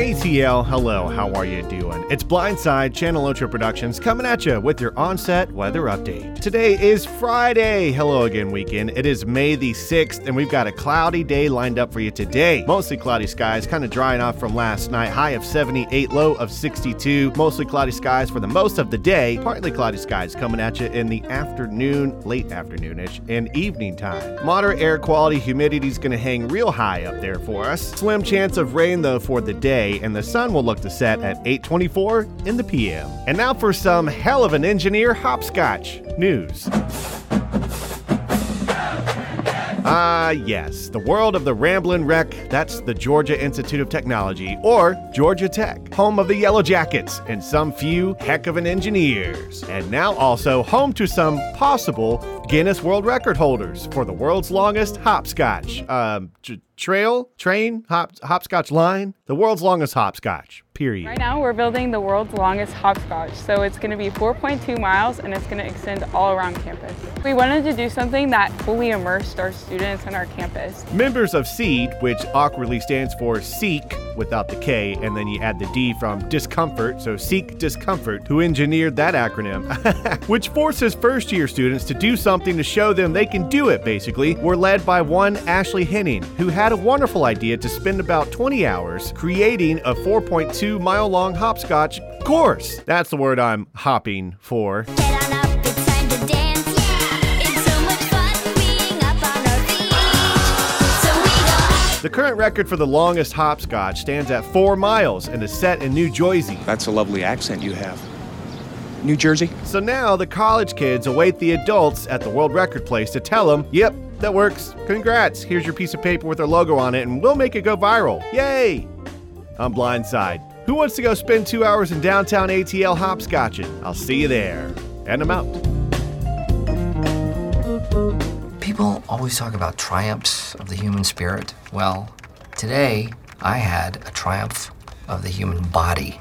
ATL, hello, how are you doing? It's Blindside Channel Ultra Productions coming at you with your onset weather update. Today is Friday. Hello again, weekend. It is May the 6th, and we've got a cloudy day lined up for you today. Mostly cloudy skies, kind of drying off from last night. High of 78, low of 62. Mostly cloudy skies for the most of the day. Partly cloudy skies coming at you in the afternoon, late afternoonish, and evening time. Moderate air quality, humidity is going to hang real high up there for us. Slim chance of rain, though, for the day and the sun will look to set at 8:24 in the PM. And now for some hell of an engineer hopscotch news. Ah, uh, yes, the world of the Ramblin' Wreck. That's the Georgia Institute of Technology, or Georgia Tech, home of the Yellow Jackets and some few heck of an engineers. And now also home to some possible Guinness World Record holders for the world's longest hopscotch. Um, j- trail, train, hop, hopscotch line, the world's longest hopscotch. Period. Right now, we're building the world's longest hopscotch. So it's going to be 4.2 miles and it's going to extend all around campus. We wanted to do something that fully immersed our students in our campus. Members of SEED, which awkwardly stands for Seek without the K, and then you add the D from discomfort, so Seek Discomfort, who engineered that acronym, which forces first year students to do something to show them they can do it, basically, were led by one Ashley Henning, who had a wonderful idea to spend about 20 hours creating a 4.2 mile long hopscotch course. That's the word I'm hopping for. The current record for the longest hopscotch stands at four miles and is set in New Jersey. That's a lovely accent you have. New Jersey? So now the college kids await the adults at the world record place to tell them, yep, that works. Congrats. Here's your piece of paper with our logo on it, and we'll make it go viral. Yay! I'm Blindside. Who wants to go spend two hours in downtown ATL hopscotching? I'll see you there. And I'm out. People always talk about triumphs of the human spirit. Well, today I had a triumph of the human body.